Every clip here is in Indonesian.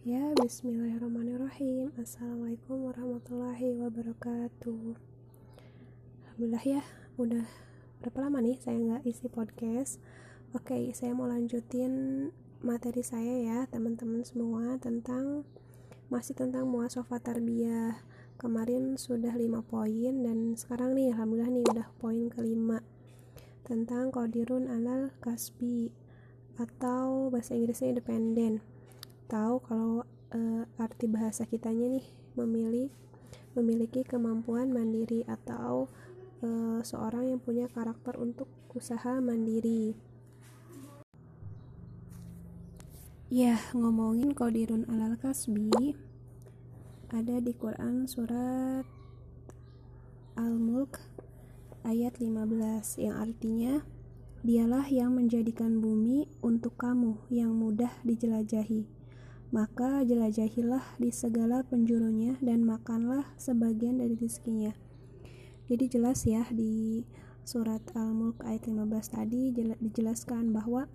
Ya, bismillahirrahmanirrahim. Assalamualaikum warahmatullahi wabarakatuh. Alhamdulillah ya, udah berapa lama nih saya nggak isi podcast. Oke, saya mau lanjutin materi saya ya, teman-teman semua tentang masih tentang muasofah tarbiyah. Kemarin sudah 5 poin dan sekarang nih alhamdulillah nih udah poin kelima tentang kodirun alal kasbi atau bahasa Inggrisnya independen tahu kalau uh, arti bahasa kitanya nih memilih memiliki kemampuan mandiri atau uh, seorang yang punya karakter untuk usaha mandiri. Ya, ngomongin kodirun alal kasbi ada di Quran surat Al-Mulk ayat 15 yang artinya Dialah yang menjadikan bumi untuk kamu yang mudah dijelajahi maka jelajahilah di segala penjurunya dan makanlah sebagian dari rizkinya. Jadi jelas ya di surat Al-Mulk ayat 15 tadi dijelaskan bahwa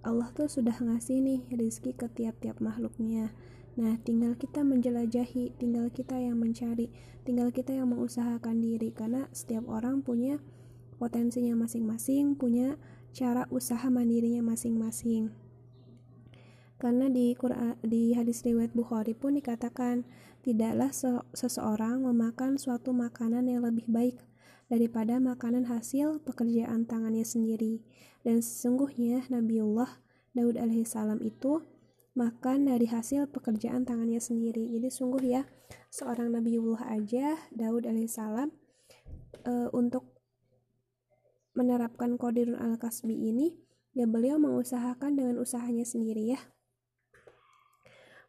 Allah tuh sudah ngasih nih rizki ke tiap-tiap makhluknya. Nah, tinggal kita menjelajahi, tinggal kita yang mencari, tinggal kita yang mengusahakan diri karena setiap orang punya potensinya masing-masing, punya cara usaha mandirinya masing-masing. Karena di Quran, di hadis riwayat Bukhari pun dikatakan tidaklah seseorang memakan suatu makanan yang lebih baik daripada makanan hasil pekerjaan tangannya sendiri. Dan sesungguhnya Nabiullah Daud alaihissalam itu makan dari hasil pekerjaan tangannya sendiri. Jadi sungguh ya seorang Nabiullah aja Daud alaihissalam e, untuk menerapkan kodirun al-kasbi ini ya beliau mengusahakan dengan usahanya sendiri ya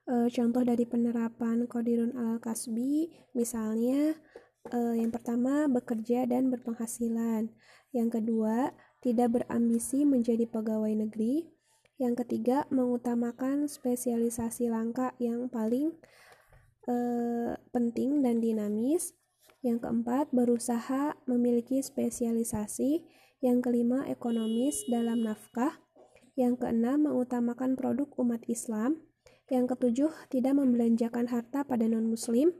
e, contoh dari penerapan Kodirun al-Kasbi misalnya e, yang pertama bekerja dan berpenghasilan. Yang kedua tidak berambisi menjadi pegawai negeri. Yang ketiga mengutamakan spesialisasi langka yang paling e, penting dan dinamis. Yang keempat berusaha memiliki spesialisasi. Yang kelima ekonomis dalam nafkah. Yang keenam mengutamakan produk umat Islam yang ketujuh, tidak membelanjakan harta pada non-muslim.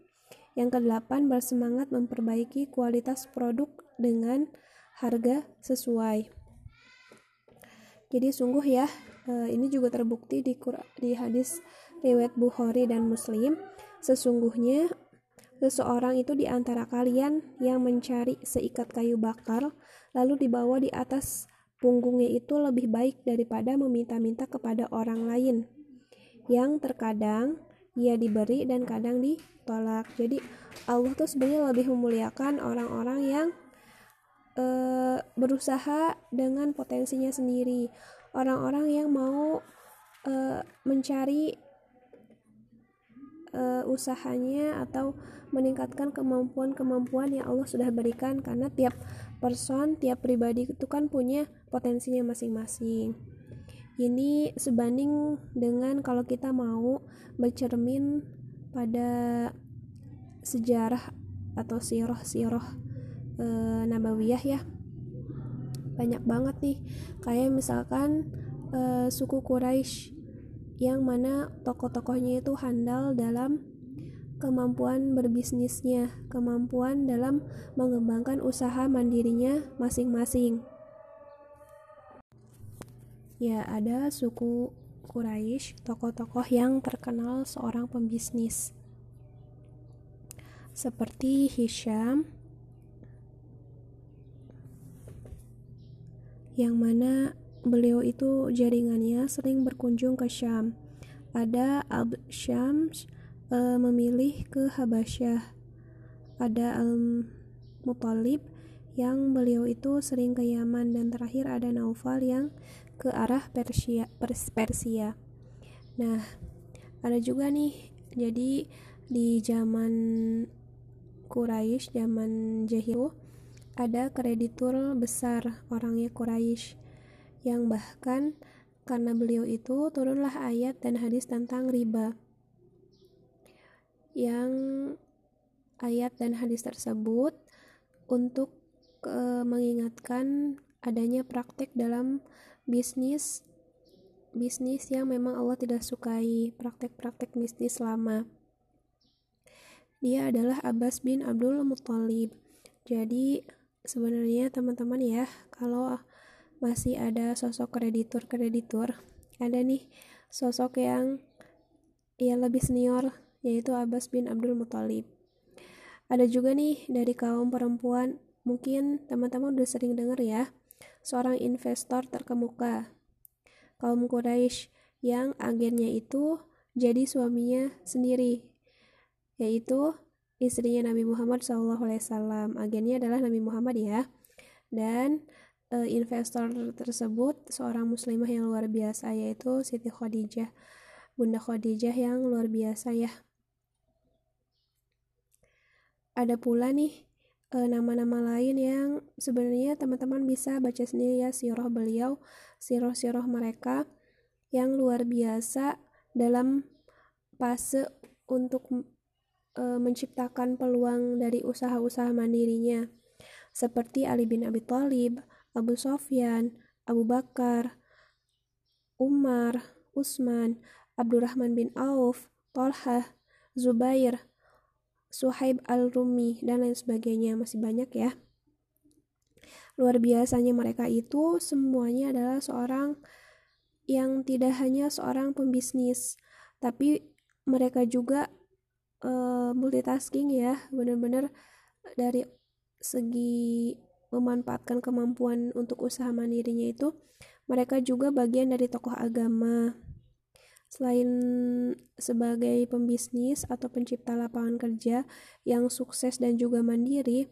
Yang kedelapan, bersemangat memperbaiki kualitas produk dengan harga sesuai. Jadi sungguh ya, eh, ini juga terbukti di, di hadis riwayat Bukhari dan Muslim. Sesungguhnya seseorang itu di antara kalian yang mencari seikat kayu bakar lalu dibawa di atas punggungnya itu lebih baik daripada meminta-minta kepada orang lain yang terkadang ia diberi dan kadang ditolak. Jadi Allah tuh sebenarnya lebih memuliakan orang-orang yang e, berusaha dengan potensinya sendiri, orang-orang yang mau e, mencari e, usahanya atau meningkatkan kemampuan-kemampuan yang Allah sudah berikan karena tiap person, tiap pribadi itu kan punya potensinya masing-masing. Ini sebanding dengan kalau kita mau bercermin pada sejarah atau siroh-siroh e, nabawiyah ya banyak banget nih kayak misalkan e, suku Quraisy yang mana tokoh-tokohnya itu handal dalam kemampuan berbisnisnya, kemampuan dalam mengembangkan usaha mandirinya masing-masing. Ya, ada suku Quraisy, tokoh-tokoh yang terkenal seorang pembisnis. Seperti Hisham yang mana beliau itu jaringannya sering berkunjung ke Syam. Ada Ab Syams e, memilih ke Habasyah. Ada Al-Muttalib yang beliau itu sering ke Yaman dan terakhir ada Naufal yang ke arah Persia, Persia. Nah, ada juga nih, jadi di zaman Quraisy, zaman Jahil, ada kreditur besar orangnya Quraisy yang bahkan karena beliau itu turunlah ayat dan hadis tentang riba. Yang ayat dan hadis tersebut untuk e, mengingatkan adanya praktik dalam bisnis bisnis yang memang Allah tidak sukai, praktek-praktek bisnis lama. Dia adalah Abbas bin Abdul Muttalib. Jadi sebenarnya teman-teman ya, kalau masih ada sosok kreditur-kreditur, ada nih sosok yang ya lebih senior yaitu Abbas bin Abdul Muttalib. Ada juga nih dari kaum perempuan, mungkin teman-teman udah sering dengar ya, seorang investor terkemuka, kaum Quraisy yang agennya itu jadi suaminya sendiri, yaitu istrinya Nabi Muhammad SAW. Agennya adalah Nabi Muhammad ya, dan e, investor tersebut seorang muslimah yang luar biasa yaitu Siti Khadijah, Bunda Khadijah yang luar biasa ya. Ada pula nih nama-nama lain yang sebenarnya teman-teman bisa baca sendiri ya sirah beliau, sirah-sirah mereka yang luar biasa dalam fase untuk uh, menciptakan peluang dari usaha-usaha mandirinya. Seperti Ali bin Abi Thalib, Abu Sofyan, Abu Bakar, Umar, Utsman, Abdurrahman bin Auf, Tolhah, Zubair, Suhaib al-Rumi, dan lain sebagainya. Masih banyak ya. Luar biasanya mereka itu semuanya adalah seorang yang tidak hanya seorang pembisnis, tapi mereka juga uh, multitasking ya, benar-benar dari segi memanfaatkan kemampuan untuk usaha mandirinya itu mereka juga bagian dari tokoh agama Selain sebagai pembisnis atau pencipta lapangan kerja yang sukses dan juga mandiri,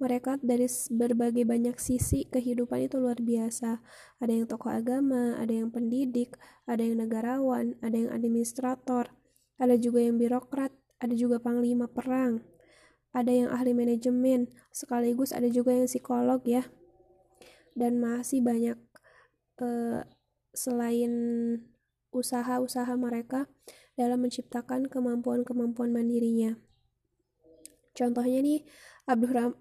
mereka dari berbagai banyak sisi kehidupan itu luar biasa. Ada yang tokoh agama, ada yang pendidik, ada yang negarawan, ada yang administrator, ada juga yang birokrat, ada juga panglima perang, ada yang ahli manajemen, sekaligus ada juga yang psikolog ya. Dan masih banyak uh, selain usaha-usaha mereka dalam menciptakan kemampuan-kemampuan mandirinya. Contohnya nih,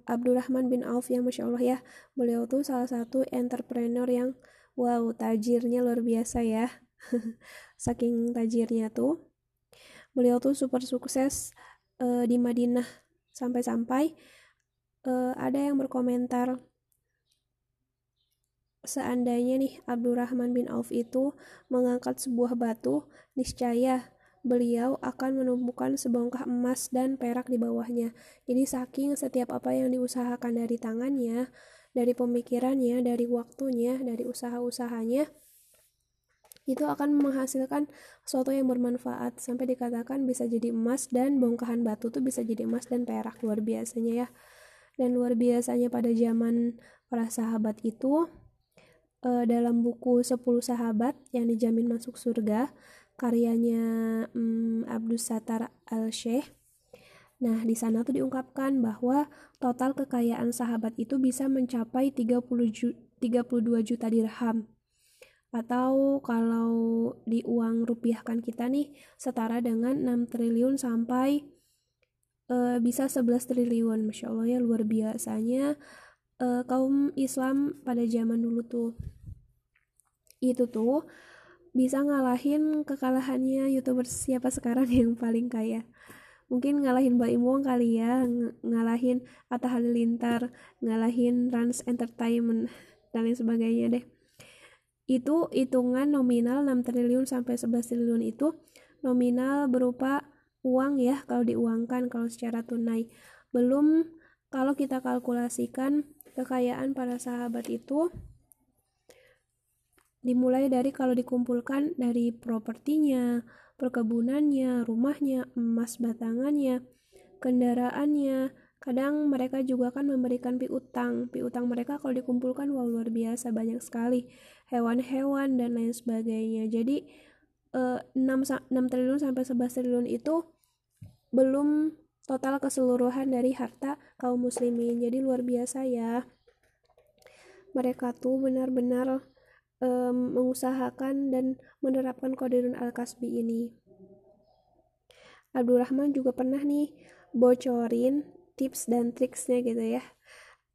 Abdurrahman bin Auf yang Masya Allah ya, beliau tuh salah satu entrepreneur yang wow, tajirnya luar biasa ya. Saking tajirnya tuh, beliau tuh super sukses uh, di Madinah sampai-sampai uh, ada yang berkomentar Seandainya nih Abdurrahman bin Auf itu mengangkat sebuah batu, niscaya beliau akan menumbuhkan sebongkah emas dan perak di bawahnya. Jadi saking setiap apa yang diusahakan dari tangannya, dari pemikirannya, dari waktunya, dari usaha-usahanya, itu akan menghasilkan sesuatu yang bermanfaat sampai dikatakan bisa jadi emas dan bongkahan batu tuh bisa jadi emas dan perak luar biasanya ya. Dan luar biasanya pada zaman para sahabat itu uh, dalam buku 10 sahabat yang dijamin masuk surga karyanya um, Abdus Satar Al-Sheikh Nah, di sana tuh diungkapkan bahwa total kekayaan sahabat itu bisa mencapai 30 ju 32 juta dirham. Atau kalau di uang rupiahkan kita nih setara dengan 6 triliun sampai uh, bisa 11 triliun. Masya Allah ya luar biasanya uh, kaum Islam pada zaman dulu tuh itu tuh bisa ngalahin kekalahannya youtuber siapa sekarang yang paling kaya. Mungkin ngalahin Mbak Imwong kali ya ng ngalahin Atta Halilintar ngalahin Rans Entertainment dan lain sebagainya deh. Itu hitungan nominal 6 triliun sampai 11 triliun itu nominal berupa uang ya kalau diuangkan kalau secara tunai. Belum kalau kita kalkulasikan kekayaan para sahabat itu dimulai dari kalau dikumpulkan dari propertinya, perkebunannya, rumahnya, emas batangannya, kendaraannya. Kadang mereka juga kan memberikan piutang. Piutang mereka kalau dikumpulkan wow luar biasa banyak sekali. Hewan-hewan dan lain sebagainya. Jadi eh, 6, 6 triliun sampai 11 triliun itu belum total keseluruhan dari harta kaum muslimin jadi luar biasa ya mereka tuh benar-benar um, mengusahakan dan menerapkan kodirun al-kasbi ini. Abdurrahman juga pernah nih bocorin tips dan triksnya gitu ya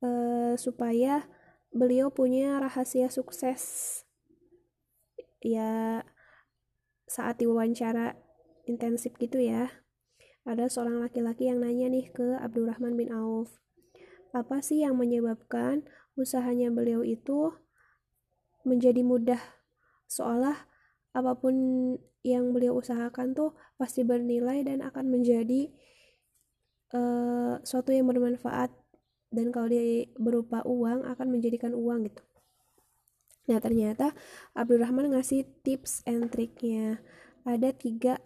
uh, supaya beliau punya rahasia sukses. Ya saat diwawancara intensif gitu ya. Ada seorang laki-laki yang nanya nih ke Abdurrahman bin Auf apa sih yang menyebabkan usahanya beliau itu menjadi mudah. Seolah apa pun yang beliau usahakan tuh pasti bernilai dan akan menjadi uh, suatu yang bermanfaat. Dan kalau dia berupa uang akan menjadikan uang gitu. Nah ternyata Abdurrahman ngasih tips and triknya. Ada tiga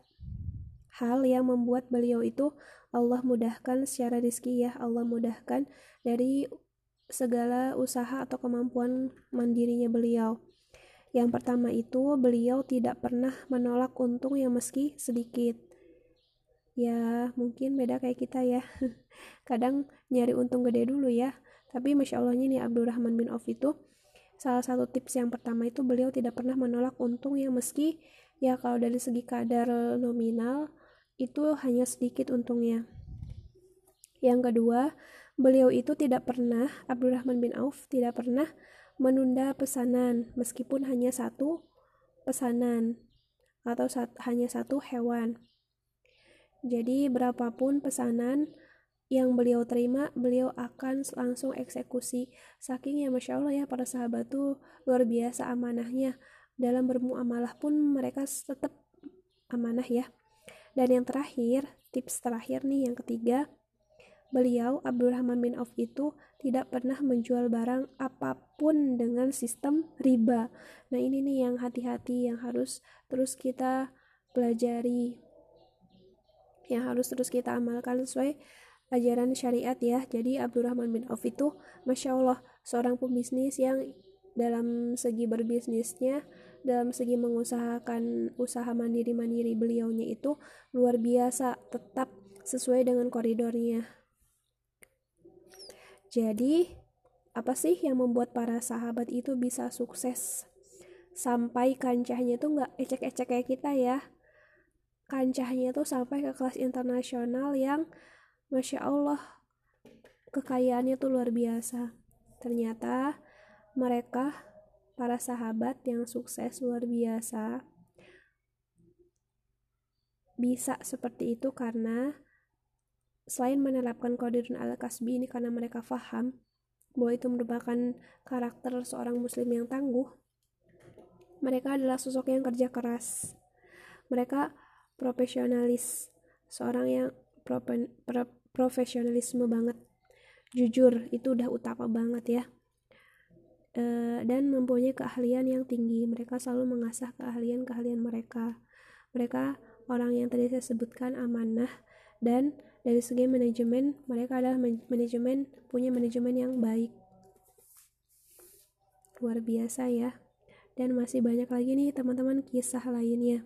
hal yang membuat beliau itu Allah mudahkan secara rizki ya Allah mudahkan dari segala usaha atau kemampuan mandirinya beliau. Yang pertama itu beliau tidak pernah menolak untung yang meski sedikit. Ya mungkin beda kayak kita ya. Kadang nyari untung gede dulu ya. Tapi masya allahnya nih Abdurrahman bin Auf itu salah satu tips yang pertama itu beliau tidak pernah menolak untung yang meski ya kalau dari segi kadar nominal itu hanya sedikit untungnya. Yang kedua beliau itu tidak pernah Abdurrahman bin Auf tidak pernah menunda pesanan meskipun hanya satu pesanan atau sat, hanya satu hewan jadi berapapun pesanan yang beliau terima, beliau akan langsung eksekusi. Saking ya Masya Allah ya para sahabat tuh luar biasa amanahnya. Dalam bermuamalah pun mereka tetap amanah ya. Dan yang terakhir, tips terakhir nih yang ketiga, beliau Abdurrahman bin Auf itu tidak pernah menjual barang apa pun dengan sistem riba. Nah ini nih yang hati-hati yang harus terus kita pelajari yang harus terus kita amalkan sesuai ajaran syariat ya jadi Abdurrahman bin Auf itu Masya Allah seorang pembisnis yang dalam segi berbisnisnya dalam segi mengusahakan usaha mandiri-mandiri beliaunya itu luar biasa tetap sesuai dengan koridornya jadi apa sih yang membuat para sahabat itu bisa sukses? Sampai kancahnya tuh nggak ecek-ecek kayak kita ya. Kancahnya tuh sampai ke kelas internasional yang Masya Allah kekayaannya tuh luar biasa. Ternyata mereka para sahabat yang sukses luar biasa bisa seperti itu karena selain menerapkan kodirun al-kasbi ini karena mereka faham bahwa itu merupakan karakter seorang muslim yang tangguh mereka adalah sosok yang kerja keras. Mereka profesionalis seorang yang pro, pro, profesionalisme banget. Jujur itu udah utama banget ya. E, dan mempunyai keahlian yang tinggi. Mereka selalu mengasah keahlian-keahlian mereka. Mereka orang yang tadi saya sebutkan amanah dan dari segi manajemen mereka adalah manajemen punya manajemen yang baik. Luar biasa ya. Dan masih banyak lagi nih teman-teman kisah lainnya.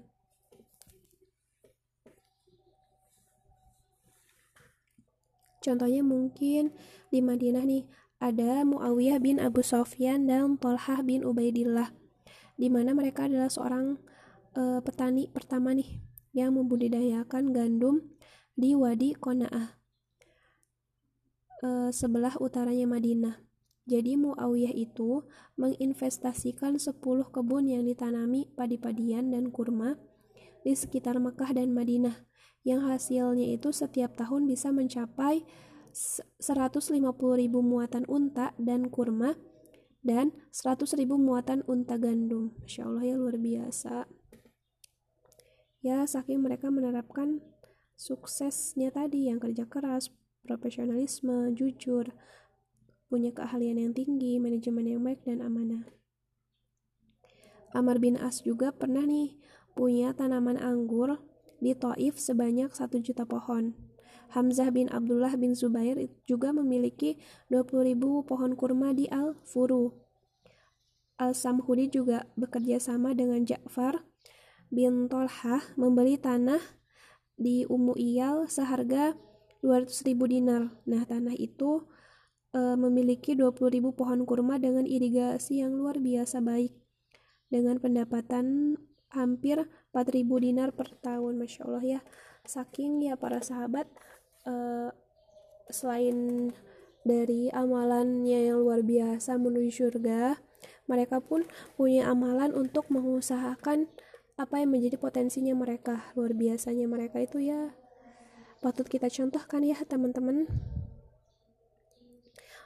Contohnya mungkin di Madinah nih ada Muawiyah bin Abu Sofyan dan Tolhah bin Ubaidillah di mana mereka adalah seorang uh, petani pertama nih yang membudidayakan gandum di Wadi Qona'ah uh, sebelah utaranya Madinah. Jadi Muawiyah itu menginvestasikan 10 kebun yang ditanami padi-padian dan kurma di sekitar Mekah dan Madinah yang hasilnya itu setiap tahun bisa mencapai 150.000 muatan unta dan kurma dan 100.000 muatan unta gandum. Masya Allah ya luar biasa. Ya saking mereka menerapkan suksesnya tadi yang kerja keras, profesionalisme, jujur, punya keahlian yang tinggi, manajemen yang baik dan amanah. Amar bin As juga pernah nih punya tanaman anggur di Taif sebanyak satu juta pohon. Hamzah bin Abdullah bin Zubair juga memiliki 20.000 pohon kurma di Al-Furu. Al-Samhudi juga bekerja sama dengan Ja'far bin Tolhah membeli tanah di Ummu Iyal seharga 200.000 dinar. Nah, tanah itu e, memiliki 20.000 pohon kurma dengan irigasi yang luar biasa baik. Dengan pendapatan hampir 4000 dinar per tahun. Masya Allah ya. Saking ya para sahabat uh, selain dari amalannya yang luar biasa menuju surga mereka pun punya amalan untuk mengusahakan apa yang menjadi potensinya mereka luar biasanya mereka itu ya. Patut kita contohkan ya teman-teman.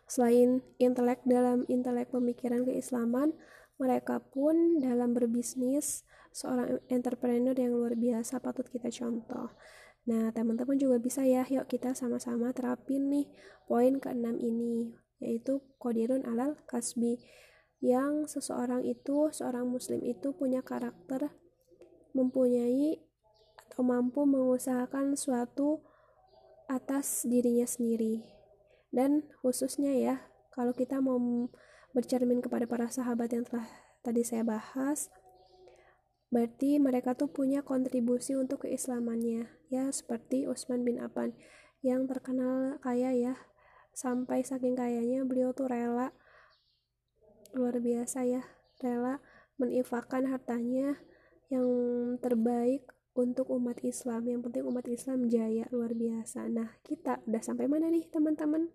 Selain intelek dalam intelek pemikiran keislaman mereka pun dalam berbisnis seorang entrepreneur yang luar biasa patut kita contoh. Nah, teman-teman juga bisa ya, yuk kita sama-sama terapin nih poin keenam ini, yaitu kodirun alal kasbi. Yang seseorang itu, seorang muslim itu punya karakter mempunyai atau mampu mengusahakan suatu atas dirinya sendiri. Dan khususnya ya, kalau kita mau bercermin kepada para sahabat yang telah tadi saya bahas, berarti mereka tuh punya kontribusi untuk keislamannya ya seperti Utsman bin Affan yang terkenal kaya ya sampai saking kayanya beliau tuh rela luar biasa ya rela menifakkan hartanya yang terbaik untuk umat Islam. Yang penting umat Islam jaya luar biasa. Nah kita udah sampai mana nih teman-teman